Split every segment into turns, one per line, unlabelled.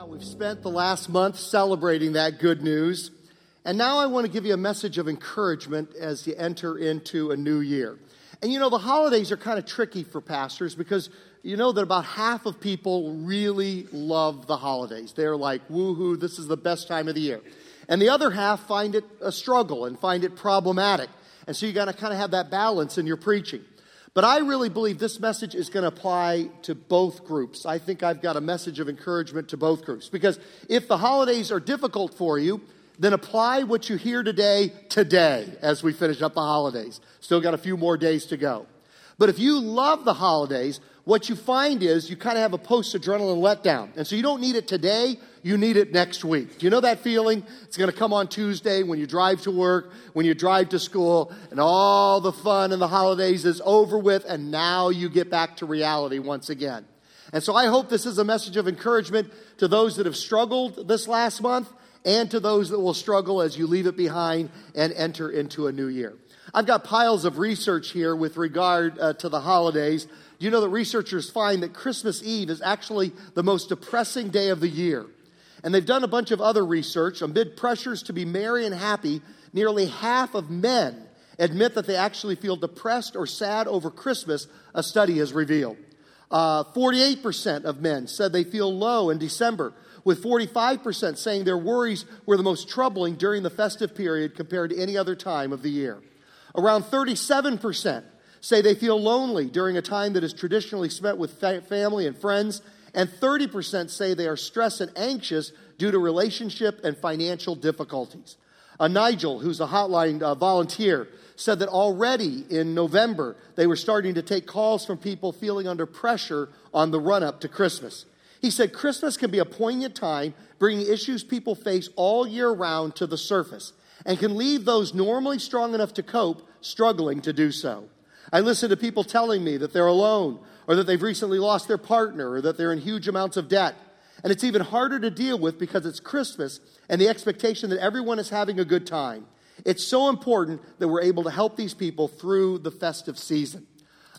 Now, we've spent the last month celebrating that good news, and now I want to give you a message of encouragement as you enter into a new year. And you know, the holidays are kind of tricky for pastors because you know that about half of people really love the holidays. They're like, woohoo, this is the best time of the year. And the other half find it a struggle and find it problematic. And so you got to kind of have that balance in your preaching. But I really believe this message is going to apply to both groups. I think I've got a message of encouragement to both groups. Because if the holidays are difficult for you, then apply what you hear today, today, as we finish up the holidays. Still got a few more days to go. But if you love the holidays, what you find is you kind of have a post adrenaline letdown. And so you don't need it today, you need it next week. Do you know that feeling? It's going to come on Tuesday when you drive to work, when you drive to school, and all the fun and the holidays is over with, and now you get back to reality once again. And so I hope this is a message of encouragement to those that have struggled this last month and to those that will struggle as you leave it behind and enter into a new year. I've got piles of research here with regard uh, to the holidays. Do you know that researchers find that Christmas Eve is actually the most depressing day of the year? And they've done a bunch of other research. Amid pressures to be merry and happy, nearly half of men admit that they actually feel depressed or sad over Christmas, a study has revealed. Uh, 48% of men said they feel low in December, with 45% saying their worries were the most troubling during the festive period compared to any other time of the year. Around 37% say they feel lonely during a time that is traditionally spent with fa- family and friends and 30% say they are stressed and anxious due to relationship and financial difficulties. Uh, Nigel, who's a hotline uh, volunteer, said that already in November they were starting to take calls from people feeling under pressure on the run up to Christmas. He said Christmas can be a poignant time, bringing issues people face all year round to the surface, and can leave those normally strong enough to cope struggling to do so. I listen to people telling me that they're alone or that they've recently lost their partner, or that they're in huge amounts of debt. And it's even harder to deal with because it's Christmas and the expectation that everyone is having a good time. It's so important that we're able to help these people through the festive season.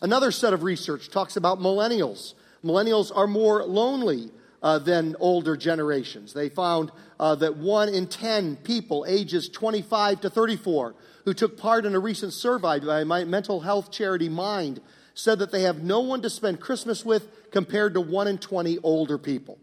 Another set of research talks about millennials. Millennials are more lonely uh, than older generations. They found uh, that one in 10 people ages 25 to 34 who took part in a recent survey by my mental health charity Mind said that they have no one to spend Christmas with compared to 1 in 20 older people.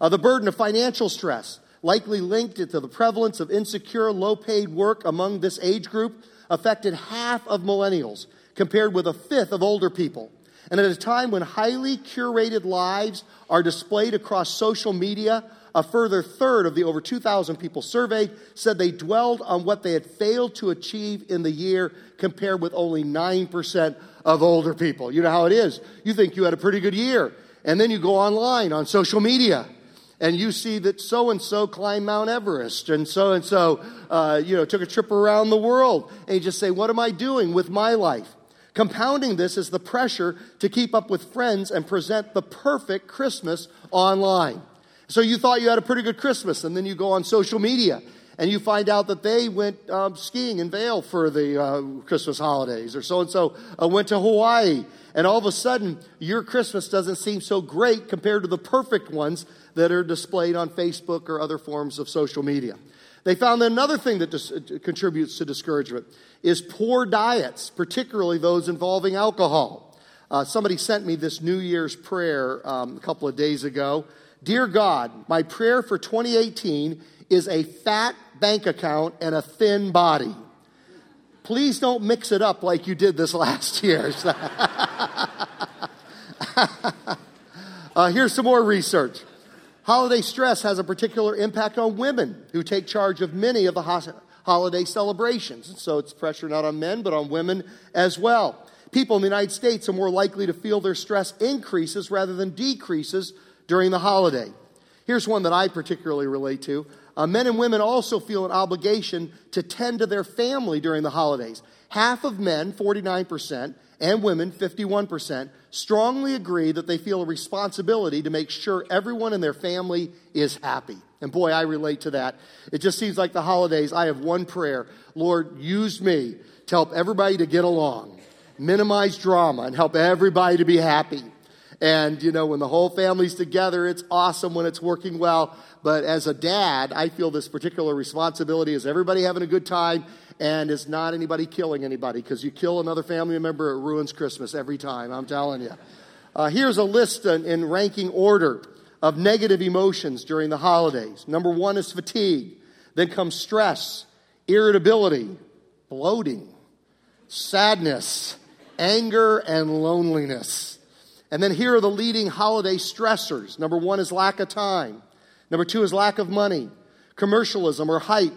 Uh, the burden of financial stress, likely linked to the prevalence of insecure, low paid work among this age group, affected half of millennials, compared with a fifth of older people. And at a time when highly curated lives are displayed across social media, a further third of the over 2,000 people surveyed said they dwelled on what they had failed to achieve in the year, compared with only 9% of older people. You know how it is. You think you had a pretty good year, and then you go online on social media. And you see that so and so climbed Mount Everest, and so and so, you know, took a trip around the world. And you just say, "What am I doing with my life?" Compounding this is the pressure to keep up with friends and present the perfect Christmas online. So you thought you had a pretty good Christmas, and then you go on social media and you find out that they went um, skiing in Vail for the uh, Christmas holidays, or so and so went to Hawaii, and all of a sudden your Christmas doesn't seem so great compared to the perfect ones that are displayed on Facebook or other forms of social media. They found that another thing that dis- contributes to discouragement is poor diets, particularly those involving alcohol. Uh, somebody sent me this New Year's prayer um, a couple of days ago. Dear God, my prayer for 2018 is a fat bank account and a thin body. Please don't mix it up like you did this last year. uh, here's some more research. Holiday stress has a particular impact on women who take charge of many of the ho- holiday celebrations. So it's pressure not on men, but on women as well. People in the United States are more likely to feel their stress increases rather than decreases during the holiday. Here's one that I particularly relate to. Uh, men and women also feel an obligation to tend to their family during the holidays. Half of men, 49%, and women, 51%, strongly agree that they feel a responsibility to make sure everyone in their family is happy. And boy, I relate to that. It just seems like the holidays, I have one prayer Lord, use me to help everybody to get along, minimize drama, and help everybody to be happy. And, you know, when the whole family's together, it's awesome when it's working well. But as a dad, I feel this particular responsibility is everybody having a good time and is not anybody killing anybody because you kill another family member, it ruins Christmas every time, I'm telling you. Uh, here's a list in, in ranking order of negative emotions during the holidays. Number one is fatigue, then comes stress, irritability, bloating, sadness, anger, and loneliness. And then here are the leading holiday stressors. Number one is lack of time. Number two is lack of money, commercialism or hype,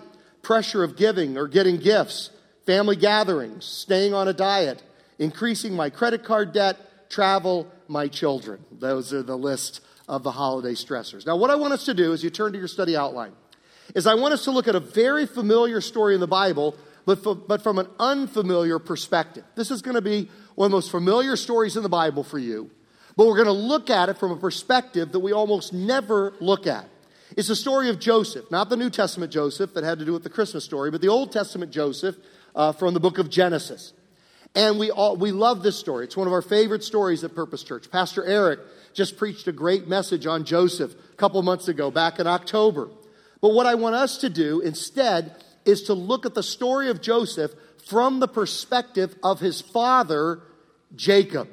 pressure of giving or getting gifts, family gatherings, staying on a diet, increasing my credit card debt, travel, my children. Those are the list of the holiday stressors. Now, what I want us to do as you turn to your study outline is I want us to look at a very familiar story in the Bible, but, but from an unfamiliar perspective. This is going to be one of the most familiar stories in the Bible for you, but we're going to look at it from a perspective that we almost never look at. It's the story of Joseph, not the New Testament Joseph that had to do with the Christmas story, but the Old Testament Joseph uh, from the book of Genesis. And we all we love this story. It's one of our favorite stories at Purpose Church. Pastor Eric just preached a great message on Joseph a couple months ago, back in October. But what I want us to do instead is to look at the story of Joseph from the perspective of his father, Jacob.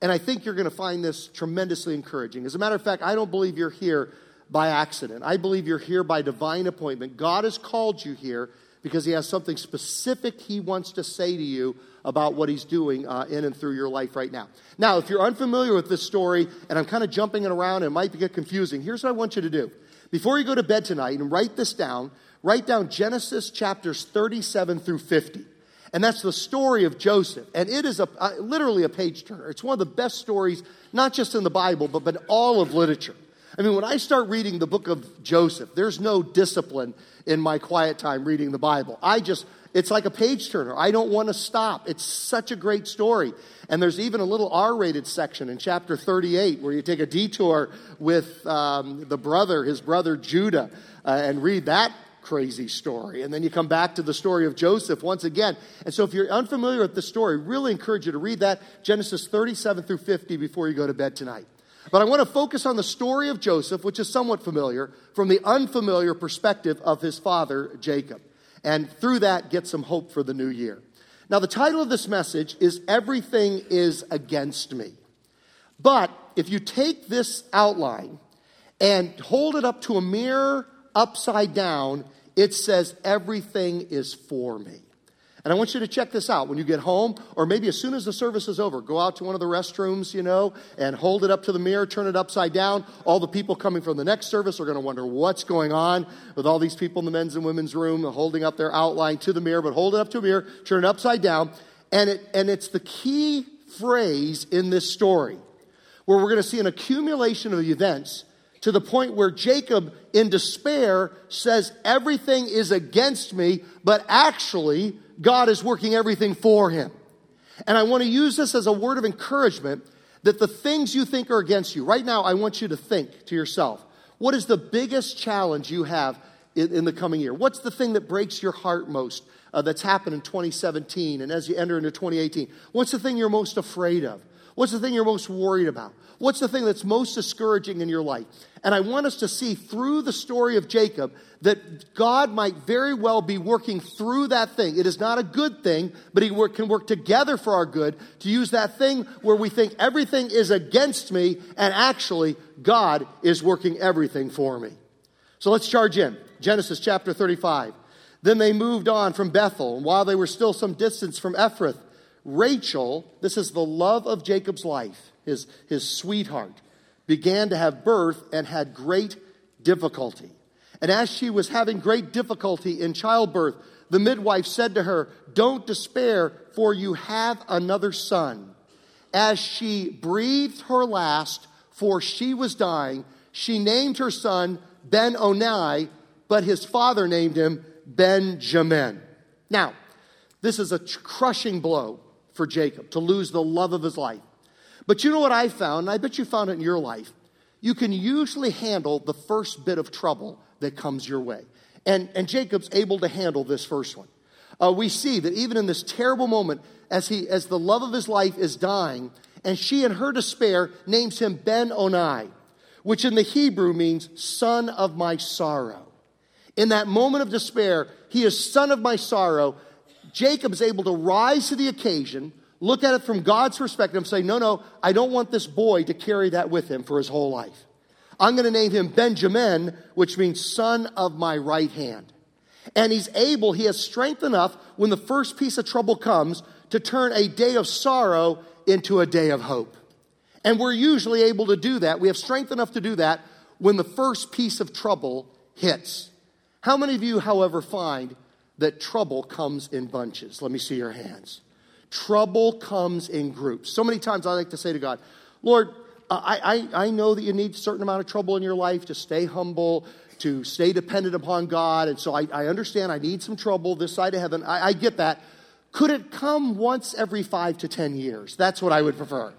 And I think you're going to find this tremendously encouraging. As a matter of fact, I don't believe you're here by accident. I believe you're here by divine appointment. God has called you here because He has something specific He wants to say to you about what He's doing uh, in and through your life right now. Now, if you're unfamiliar with this story, and I'm kind of jumping it around, and it might get confusing. Here's what I want you to do. Before you go to bed tonight and write this down, write down Genesis chapters 37 through 50. And that's the story of Joseph. And it is a, uh, literally a page turner. It's one of the best stories, not just in the Bible, but, but all of literature. I mean, when I start reading the book of Joseph, there's no discipline in my quiet time reading the Bible. I just, it's like a page turner. I don't want to stop. It's such a great story. And there's even a little R rated section in chapter 38 where you take a detour with um, the brother, his brother Judah, uh, and read that crazy story. And then you come back to the story of Joseph once again. And so if you're unfamiliar with the story, really encourage you to read that Genesis 37 through 50 before you go to bed tonight. But I want to focus on the story of Joseph, which is somewhat familiar, from the unfamiliar perspective of his father, Jacob. And through that, get some hope for the new year. Now, the title of this message is Everything is Against Me. But if you take this outline and hold it up to a mirror upside down, it says, Everything is for me. And I want you to check this out when you get home, or maybe as soon as the service is over, go out to one of the restrooms, you know, and hold it up to the mirror, turn it upside down. All the people coming from the next service are going to wonder what's going on with all these people in the men's and women's room holding up their outline to the mirror, but hold it up to a mirror, turn it upside down. And, it, and it's the key phrase in this story where we're going to see an accumulation of events to the point where Jacob, in despair, says, Everything is against me, but actually, God is working everything for him. And I want to use this as a word of encouragement that the things you think are against you, right now, I want you to think to yourself, what is the biggest challenge you have in, in the coming year? What's the thing that breaks your heart most uh, that's happened in 2017 and as you enter into 2018? What's the thing you're most afraid of? What's the thing you're most worried about? What's the thing that's most discouraging in your life? And I want us to see through the story of Jacob that God might very well be working through that thing. It is not a good thing, but He can work together for our good to use that thing where we think everything is against me, and actually, God is working everything for me. So let's charge in. Genesis chapter 35. Then they moved on from Bethel, and while they were still some distance from Ephrath, Rachel, this is the love of Jacob's life, his, his sweetheart, began to have birth and had great difficulty. And as she was having great difficulty in childbirth, the midwife said to her, Don't despair, for you have another son. As she breathed her last, for she was dying, she named her son Ben Oni, but his father named him Benjamin. Now, this is a crushing blow for Jacob to lose the love of his life. But you know what I found, and I bet you found it in your life? You can usually handle the first bit of trouble that comes your way. And, and Jacob's able to handle this first one. Uh, we see that even in this terrible moment, as, he, as the love of his life is dying, And she, in her despair, names him Ben Oni, which in the Hebrew means son of my sorrow. In that moment of despair, he is son of my sorrow. Jacob is able to rise to the occasion, look at it from God's perspective, and say, No, no, I don't want this boy to carry that with him for his whole life. I'm going to name him Benjamin, which means son of my right hand. And he's able, he has strength enough when the first piece of trouble comes to turn a day of sorrow into a day of hope. And we're usually able to do that. We have strength enough to do that when the first piece of trouble hits. How many of you, however, find that trouble comes in bunches? Let me see your hands. Trouble comes in groups. So many times I like to say to God, Lord, I, I, I know that you need a certain amount of trouble in your life to stay humble, to stay dependent upon God. And so I, I understand I need some trouble this side of heaven. I, I get that. Could it come once every five to 10 years? That's what I would prefer.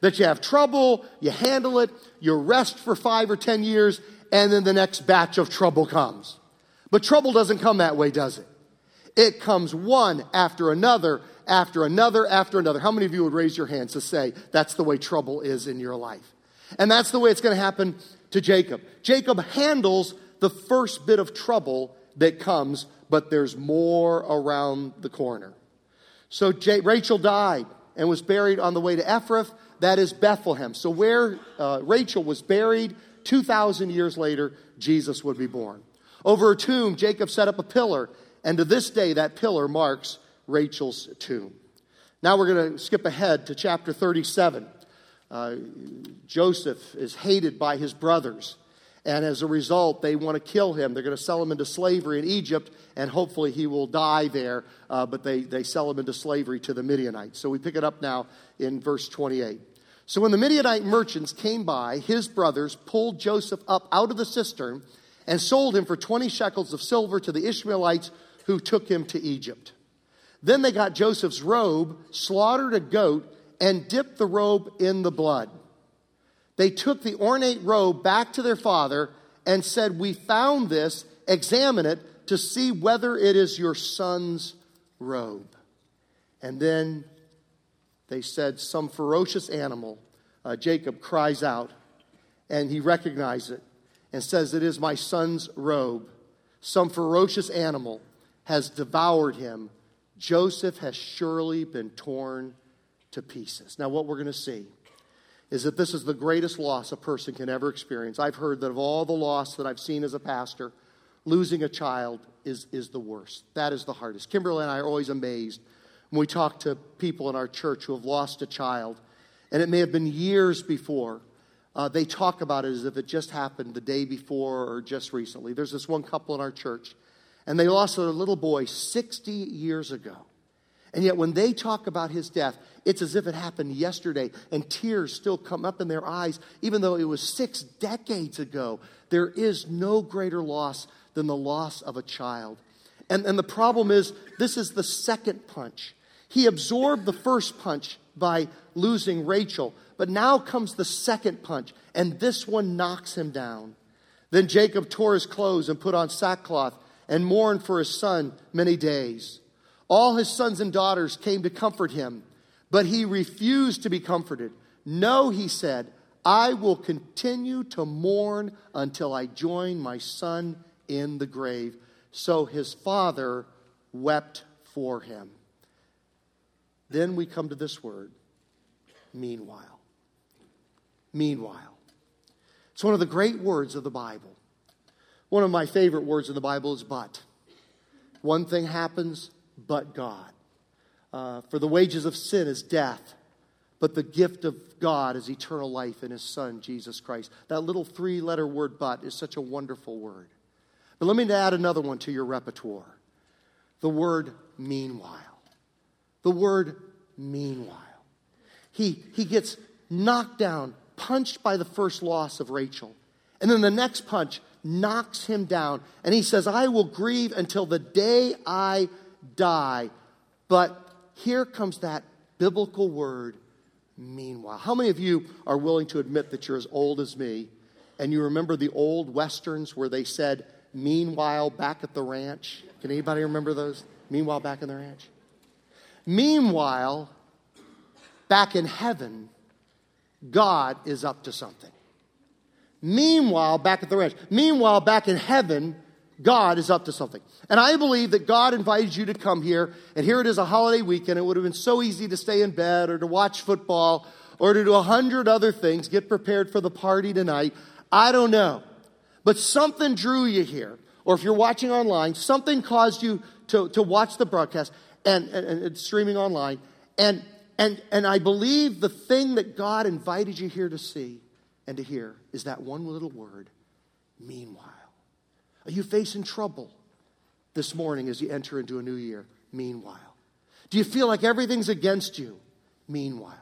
That you have trouble, you handle it, you rest for five or 10 years, and then the next batch of trouble comes. But trouble doesn't come that way, does it? It comes one after another, after another, after another. How many of you would raise your hands to say that's the way trouble is in your life? And that's the way it's going to happen to Jacob. Jacob handles the first bit of trouble that comes, but there's more around the corner. So J- Rachel died and was buried on the way to Ephrath, that is Bethlehem. So where uh, Rachel was buried, 2,000 years later, Jesus would be born. Over a tomb, Jacob set up a pillar, and to this day, that pillar marks Rachel's tomb. Now we're going to skip ahead to chapter 37. Uh, Joseph is hated by his brothers. And as a result, they want to kill him. They're going to sell him into slavery in Egypt, and hopefully he will die there. Uh, but they, they sell him into slavery to the Midianites. So we pick it up now in verse 28. So when the Midianite merchants came by, his brothers pulled Joseph up out of the cistern and sold him for 20 shekels of silver to the Ishmaelites who took him to Egypt. Then they got Joseph's robe, slaughtered a goat, and dipped the robe in the blood. They took the ornate robe back to their father and said, We found this, examine it to see whether it is your son's robe. And then they said, Some ferocious animal. Uh, Jacob cries out, and he recognizes it and says, It is my son's robe. Some ferocious animal has devoured him. Joseph has surely been torn to pieces. Now, what we're going to see is that this is the greatest loss a person can ever experience. I've heard that of all the loss that I've seen as a pastor, losing a child is, is the worst. That is the hardest. Kimberly and I are always amazed when we talk to people in our church who have lost a child, and it may have been years before. Uh, they talk about it as if it just happened the day before or just recently. There's this one couple in our church, and they lost their little boy 60 years ago. And yet, when they talk about his death, it's as if it happened yesterday, and tears still come up in their eyes, even though it was six decades ago. There is no greater loss than the loss of a child. And, and the problem is, this is the second punch. He absorbed the first punch by losing Rachel, but now comes the second punch, and this one knocks him down. Then Jacob tore his clothes and put on sackcloth and mourned for his son many days. All his sons and daughters came to comfort him, but he refused to be comforted. No, he said, I will continue to mourn until I join my son in the grave. So his father wept for him. Then we come to this word, meanwhile. Meanwhile. It's one of the great words of the Bible. One of my favorite words in the Bible is but. One thing happens, but God. Uh, for the wages of sin is death, but the gift of God is eternal life in His Son, Jesus Christ. That little three letter word, but, is such a wonderful word. But let me add another one to your repertoire the word meanwhile. The word meanwhile. He, he gets knocked down, punched by the first loss of Rachel. And then the next punch knocks him down. And he says, I will grieve until the day I die. But here comes that biblical word, meanwhile. How many of you are willing to admit that you're as old as me and you remember the old westerns where they said, meanwhile, back at the ranch? Can anybody remember those? Meanwhile, back in the ranch? Meanwhile, back in heaven, God is up to something. Meanwhile, back at the ranch, meanwhile, back in heaven, God is up to something. And I believe that God invited you to come here, and here it is a holiday weekend. It would have been so easy to stay in bed or to watch football or to do a hundred other things, get prepared for the party tonight. I don't know. But something drew you here. Or if you're watching online, something caused you to, to watch the broadcast and, and, and streaming online. And, and, and I believe the thing that God invited you here to see and to hear is that one little word, meanwhile. Are you facing trouble this morning as you enter into a new year? Meanwhile. Do you feel like everything's against you? Meanwhile.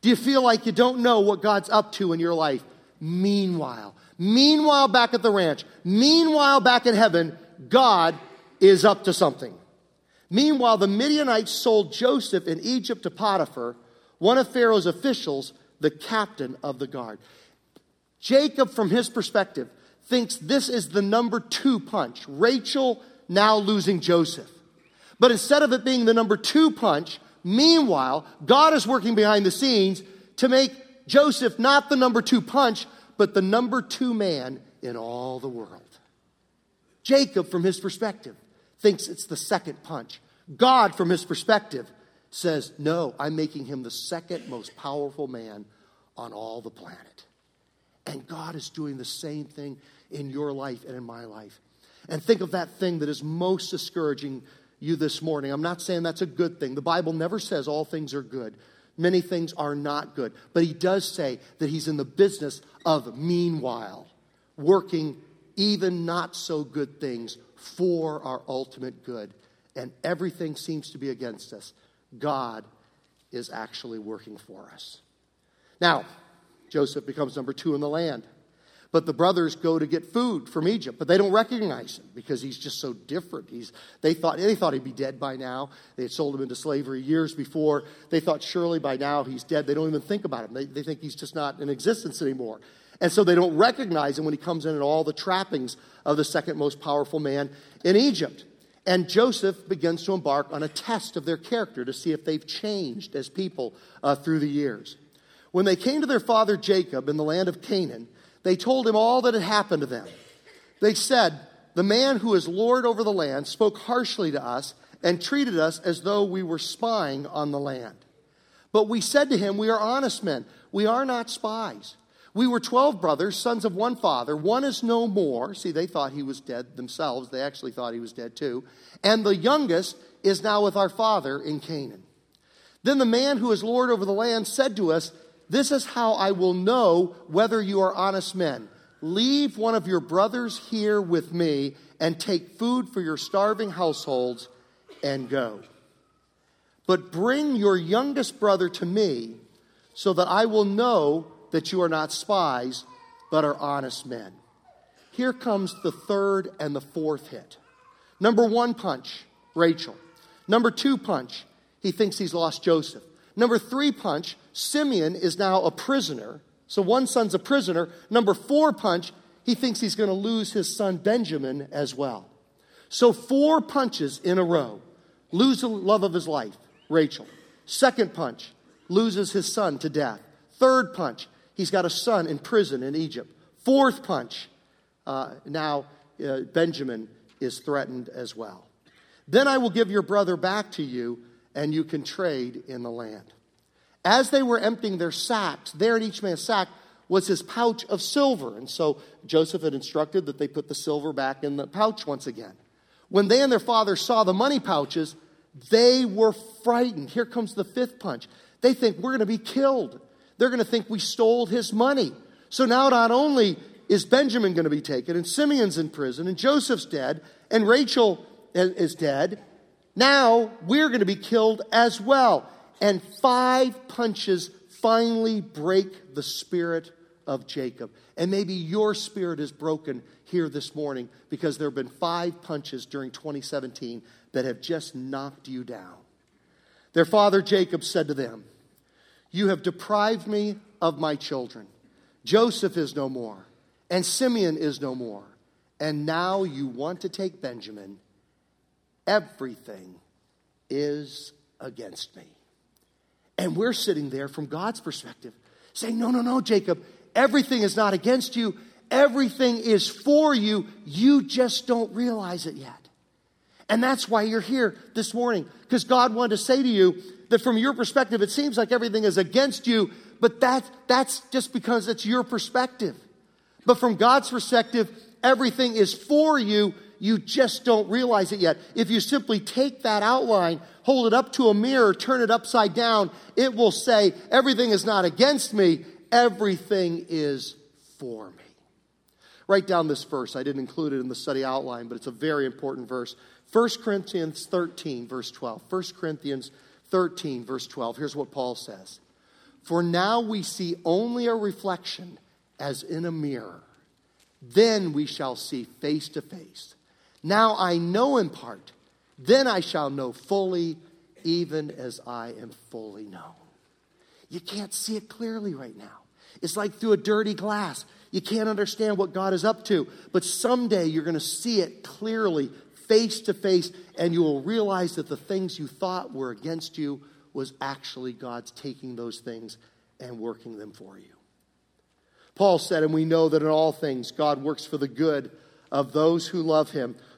Do you feel like you don't know what God's up to in your life? Meanwhile. Meanwhile, back at the ranch. Meanwhile, back in heaven, God is up to something. Meanwhile, the Midianites sold Joseph in Egypt to Potiphar, one of Pharaoh's officials, the captain of the guard. Jacob, from his perspective, thinks this is the number two punch. Rachel now losing Joseph. But instead of it being the number two punch, meanwhile, God is working behind the scenes to make Joseph not the number two punch, but the number two man in all the world. Jacob, from his perspective, thinks it's the second punch. God, from his perspective, says, No, I'm making him the second most powerful man on all the planet. And God is doing the same thing in your life and in my life. And think of that thing that is most discouraging you this morning. I'm not saying that's a good thing. The Bible never says all things are good. Many things are not good. But he does say that he's in the business of meanwhile, working even not so good things for our ultimate good. And everything seems to be against us. God is actually working for us. Now, Joseph becomes number two in the land. But the brothers go to get food from Egypt, but they don't recognize him because he's just so different. He's, they, thought, they thought he'd be dead by now. They had sold him into slavery years before. They thought surely by now he's dead. They don't even think about him. They, they think he's just not in existence anymore. And so they don't recognize him when he comes in in all the trappings of the second most powerful man in Egypt. And Joseph begins to embark on a test of their character to see if they've changed as people uh, through the years. When they came to their father Jacob in the land of Canaan, they told him all that had happened to them. They said, The man who is Lord over the land spoke harshly to us and treated us as though we were spying on the land. But we said to him, We are honest men. We are not spies. We were 12 brothers, sons of one father. One is no more. See, they thought he was dead themselves. They actually thought he was dead too. And the youngest is now with our father in Canaan. Then the man who is Lord over the land said to us, this is how I will know whether you are honest men. Leave one of your brothers here with me and take food for your starving households and go. But bring your youngest brother to me so that I will know that you are not spies, but are honest men. Here comes the third and the fourth hit. Number one punch, Rachel. Number two punch, he thinks he's lost Joseph. Number three punch, Simeon is now a prisoner. So one son's a prisoner. Number four punch, he thinks he's going to lose his son Benjamin as well. So four punches in a row. Lose the love of his life, Rachel. Second punch, loses his son to death. Third punch, he's got a son in prison in Egypt. Fourth punch, uh, now uh, Benjamin is threatened as well. Then I will give your brother back to you, and you can trade in the land. As they were emptying their sacks, there in each man's sack was his pouch of silver. And so Joseph had instructed that they put the silver back in the pouch once again. When they and their father saw the money pouches, they were frightened. Here comes the fifth punch. They think we're going to be killed. They're going to think we stole his money. So now not only is Benjamin going to be taken, and Simeon's in prison, and Joseph's dead, and Rachel is dead, now we're going to be killed as well and five punches finally break the spirit of Jacob. And maybe your spirit is broken here this morning because there have been five punches during 2017 that have just knocked you down. Their father Jacob said to them, You have deprived me of my children. Joseph is no more, and Simeon is no more. And now you want to take Benjamin. Everything is against me. And we're sitting there from God's perspective saying, No, no, no, Jacob, everything is not against you, everything is for you. You just don't realize it yet. And that's why you're here this morning, because God wanted to say to you that from your perspective, it seems like everything is against you, but that, that's just because it's your perspective. But from God's perspective, everything is for you. You just don't realize it yet. If you simply take that outline, hold it up to a mirror, turn it upside down, it will say, Everything is not against me, everything is for me. Write down this verse. I didn't include it in the study outline, but it's a very important verse. 1 Corinthians 13, verse 12. 1 Corinthians 13, verse 12. Here's what Paul says For now we see only a reflection as in a mirror. Then we shall see face to face. Now I know in part, then I shall know fully, even as I am fully known. You can't see it clearly right now. It's like through a dirty glass. You can't understand what God is up to, but someday you're going to see it clearly, face to face, and you will realize that the things you thought were against you was actually God's taking those things and working them for you. Paul said, and we know that in all things God works for the good of those who love him,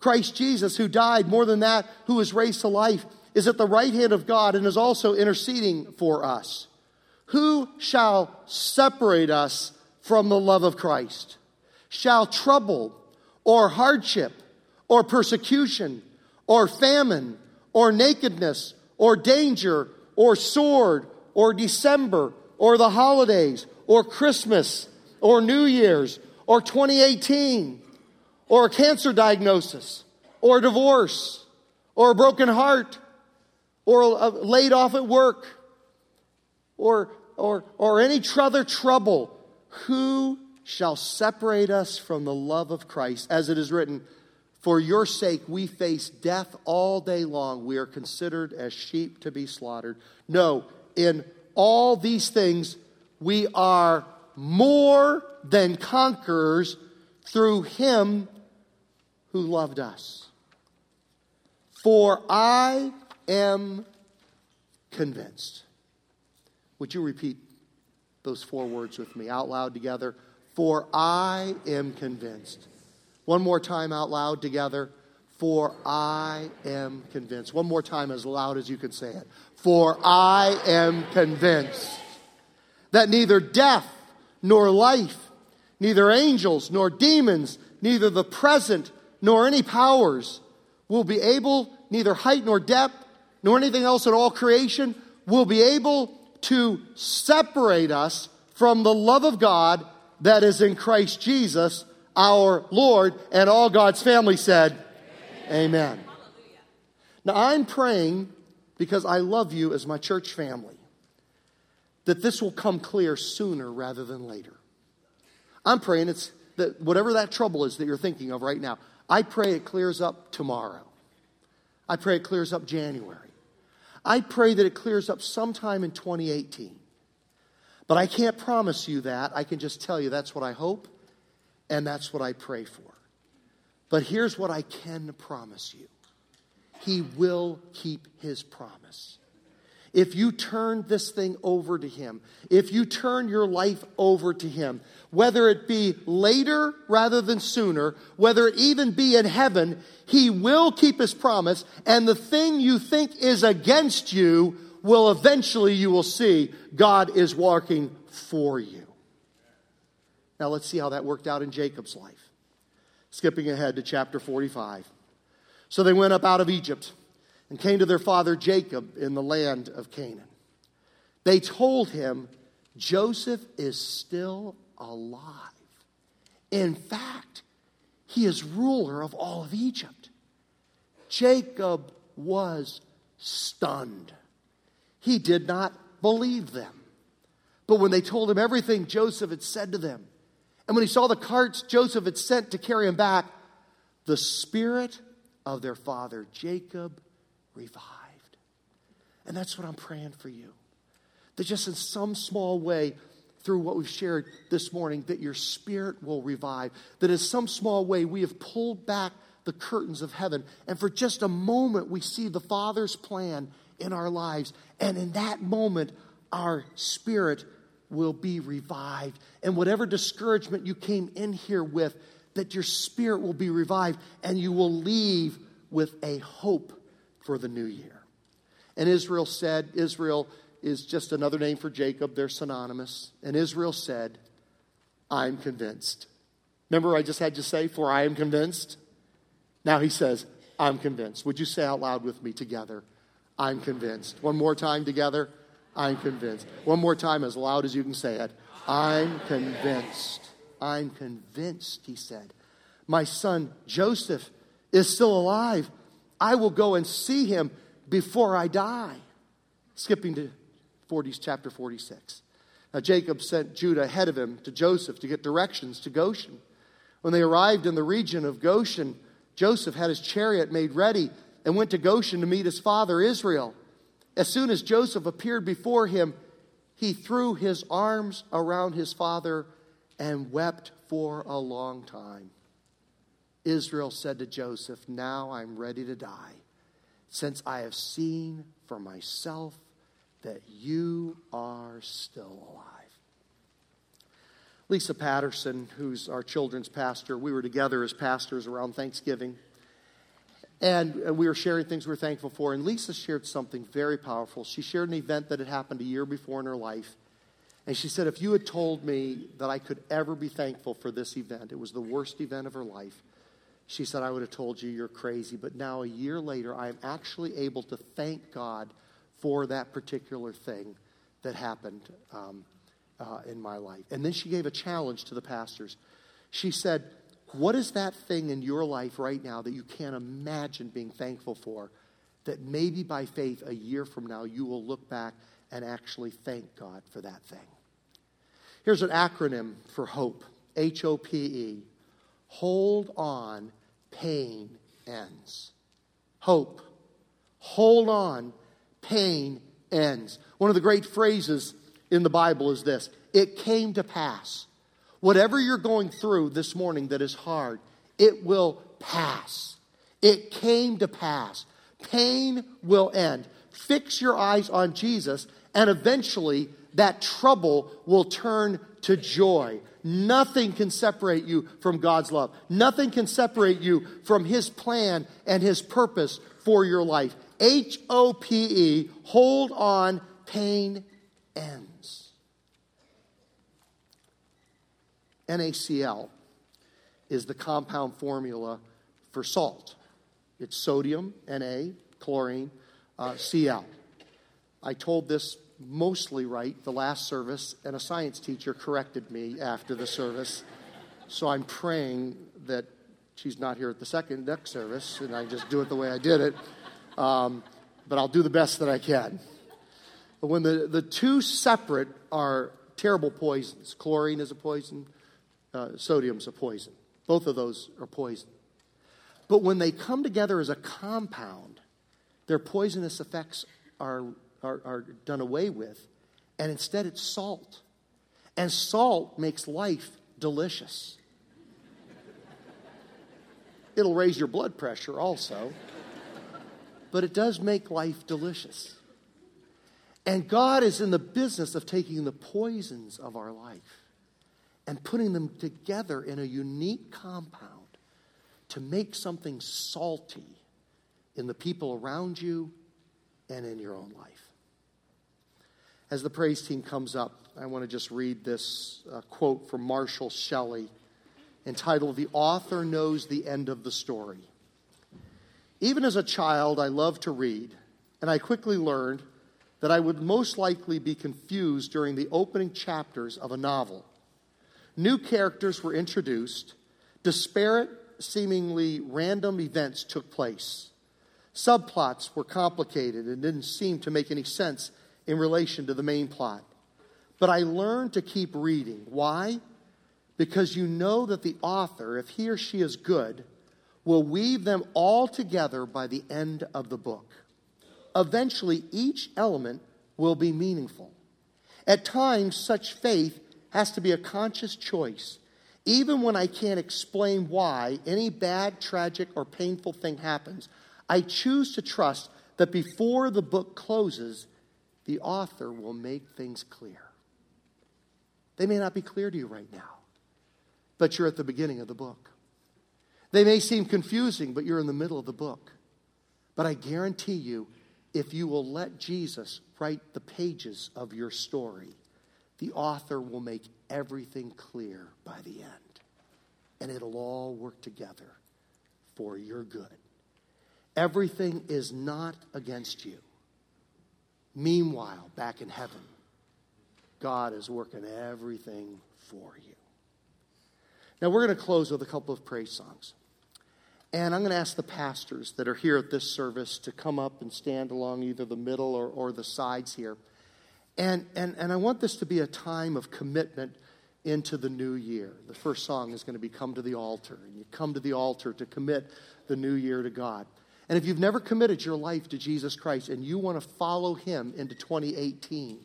Christ Jesus, who died, more than that, who was raised to life, is at the right hand of God and is also interceding for us. Who shall separate us from the love of Christ? Shall trouble or hardship or persecution or famine or nakedness or danger or sword or December or the holidays or Christmas or New Year's or 2018 or a cancer diagnosis or a divorce or a broken heart or a, laid off at work or, or, or any other trouble. Who shall separate us from the love of Christ. As it is written, For your sake we face death all day long. We are considered as sheep to be slaughtered. No, in all these things we are more than conquerors through him who loved us. For I am convinced. Would you repeat those four words with me out loud together? For I am convinced. One more time out loud together. For I am convinced. One more time as loud as you can say it. For I am convinced that neither death nor life, neither angels nor demons, neither the present nor any powers will be able, neither height nor depth, nor anything else in all creation, will be able to separate us from the love of God that is in Christ Jesus, our Lord. And all God's family said, Amen. Amen. Now, I'm praying because I love you as my church family that this will come clear sooner rather than later. I'm praying it's that whatever that trouble is that you're thinking of right now, I pray it clears up tomorrow. I pray it clears up January. I pray that it clears up sometime in 2018. But I can't promise you that. I can just tell you that's what I hope and that's what I pray for. But here's what I can promise you He will keep His promise. If you turn this thing over to Him, if you turn your life over to Him, whether it be later rather than sooner, whether it even be in heaven, He will keep His promise, and the thing you think is against you will eventually, you will see, God is working for you. Now let's see how that worked out in Jacob's life. Skipping ahead to chapter 45. So they went up out of Egypt and came to their father Jacob in the land of Canaan. They told him, Joseph is still alive. In fact, he is ruler of all of Egypt. Jacob was stunned. He did not believe them. But when they told him everything Joseph had said to them, And when he saw the carts Joseph had sent to carry him back, the spirit of their father Jacob revived. And that's what I'm praying for you. That just in some small way, through what we've shared this morning, that your spirit will revive. That in some small way, we have pulled back the curtains of heaven. And for just a moment, we see the Father's plan in our lives. And in that moment, our spirit will be revived. And whatever discouragement you came in here with, that your spirit will be revived and you will leave with a hope for the new year. And Israel said, Israel is just another name for Jacob, they're synonymous. And Israel said, I'm convinced. Remember, I just had to say, For I am convinced? Now he says, I'm convinced. Would you say out loud with me together? I'm convinced. One more time together. I'm convinced. One more time, as loud as you can say it. I'm convinced. I'm convinced, he said. My son Joseph is still alive. I will go and see him before I die. Skipping to 40, chapter 46. Now, Jacob sent Judah ahead of him to Joseph to get directions to Goshen. When they arrived in the region of Goshen, Joseph had his chariot made ready and went to Goshen to meet his father Israel. As soon as Joseph appeared before him, he threw his arms around his father and wept for a long time. Israel said to Joseph, Now I'm ready to die, since I have seen for myself that you are still alive. Lisa Patterson, who's our children's pastor, we were together as pastors around Thanksgiving. And we were sharing things we were thankful for. And Lisa shared something very powerful. She shared an event that had happened a year before in her life. And she said, If you had told me that I could ever be thankful for this event, it was the worst event of her life, she said, I would have told you you're crazy. But now, a year later, I am actually able to thank God for that particular thing that happened um, uh, in my life. And then she gave a challenge to the pastors. She said, what is that thing in your life right now that you can't imagine being thankful for? That maybe by faith, a year from now, you will look back and actually thank God for that thing. Here's an acronym for HOPE H O P E. Hold on, pain ends. Hope. Hold on, pain ends. One of the great phrases in the Bible is this it came to pass. Whatever you're going through this morning that is hard, it will pass. It came to pass. Pain will end. Fix your eyes on Jesus, and eventually that trouble will turn to joy. Nothing can separate you from God's love. Nothing can separate you from His plan and His purpose for your life. H O P E, hold on, pain ends. NaCl is the compound formula for salt. It's sodium, Na, chlorine, uh, Cl. I told this mostly right the last service, and a science teacher corrected me after the service. So I'm praying that she's not here at the second next service, and I just do it the way I did it. Um, but I'll do the best that I can. But when the, the two separate are terrible poisons, chlorine is a poison, uh, sodium's a poison. Both of those are poison. But when they come together as a compound, their poisonous effects are, are, are done away with, and instead it's salt. And salt makes life delicious. It'll raise your blood pressure also, but it does make life delicious. And God is in the business of taking the poisons of our life and putting them together in a unique compound to make something salty in the people around you and in your own life. As the praise team comes up, I want to just read this uh, quote from Marshall Shelley entitled The Author Knows the End of the Story. Even as a child, I loved to read, and I quickly learned that I would most likely be confused during the opening chapters of a novel. New characters were introduced, disparate, seemingly random events took place. Subplots were complicated and didn't seem to make any sense in relation to the main plot. But I learned to keep reading. Why? because you know that the author, if he or she is good, will weave them all together by the end of the book. Eventually, each element will be meaningful. At times, such faith has to be a conscious choice. Even when I can't explain why any bad, tragic, or painful thing happens, I choose to trust that before the book closes, the author will make things clear. They may not be clear to you right now, but you're at the beginning of the book. They may seem confusing, but you're in the middle of the book. But I guarantee you, if you will let Jesus write the pages of your story, the author will make everything clear by the end. And it'll all work together for your good. Everything is not against you. Meanwhile, back in heaven, God is working everything for you. Now, we're going to close with a couple of praise songs. And I'm going to ask the pastors that are here at this service to come up and stand along either the middle or, or the sides here. And, and, and I want this to be a time of commitment into the new year. The first song is going to be Come to the Altar. And you come to the altar to commit the new year to God. And if you've never committed your life to Jesus Christ and you want to follow Him into 2018,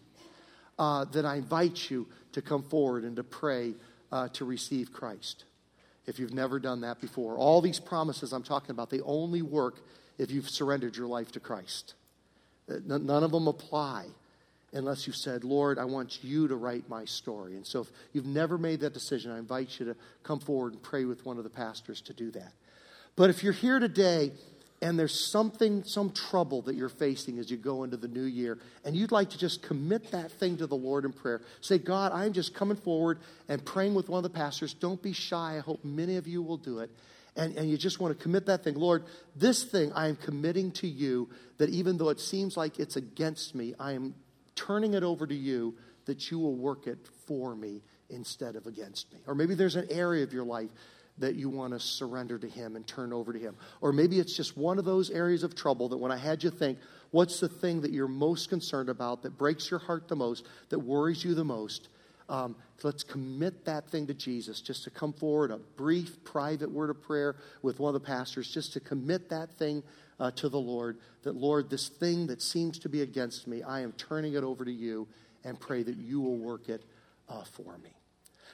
uh, then I invite you to come forward and to pray uh, to receive Christ. If you've never done that before, all these promises I'm talking about, they only work if you've surrendered your life to Christ. Uh, none of them apply unless you said, Lord, I want you to write my story. And so if you've never made that decision, I invite you to come forward and pray with one of the pastors to do that. But if you're here today and there's something, some trouble that you're facing as you go into the new year, and you'd like to just commit that thing to the Lord in prayer, say, God, I'm just coming forward and praying with one of the pastors. Don't be shy. I hope many of you will do it. And, and you just want to commit that thing. Lord, this thing I am committing to you that even though it seems like it's against me, I am turning it over to you that you will work it for me instead of against me. Or maybe there's an area of your life that you want to surrender to Him and turn over to Him. Or maybe it's just one of those areas of trouble that when I had you think, what's the thing that you're most concerned about, that breaks your heart the most, that worries you the most? Um, let's commit that thing to Jesus, just to come forward, a brief private word of prayer with one of the pastors, just to commit that thing uh, to the Lord. That, Lord, this thing that seems to be against me, I am turning it over to you and pray that you will work it uh, for me.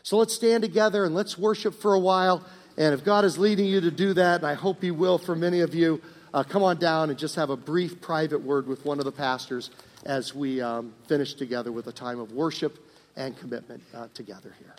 So let's stand together and let's worship for a while. And if God is leading you to do that, and I hope He will for many of you, uh, come on down and just have a brief private word with one of the pastors as we um, finish together with a time of worship and commitment uh, together here.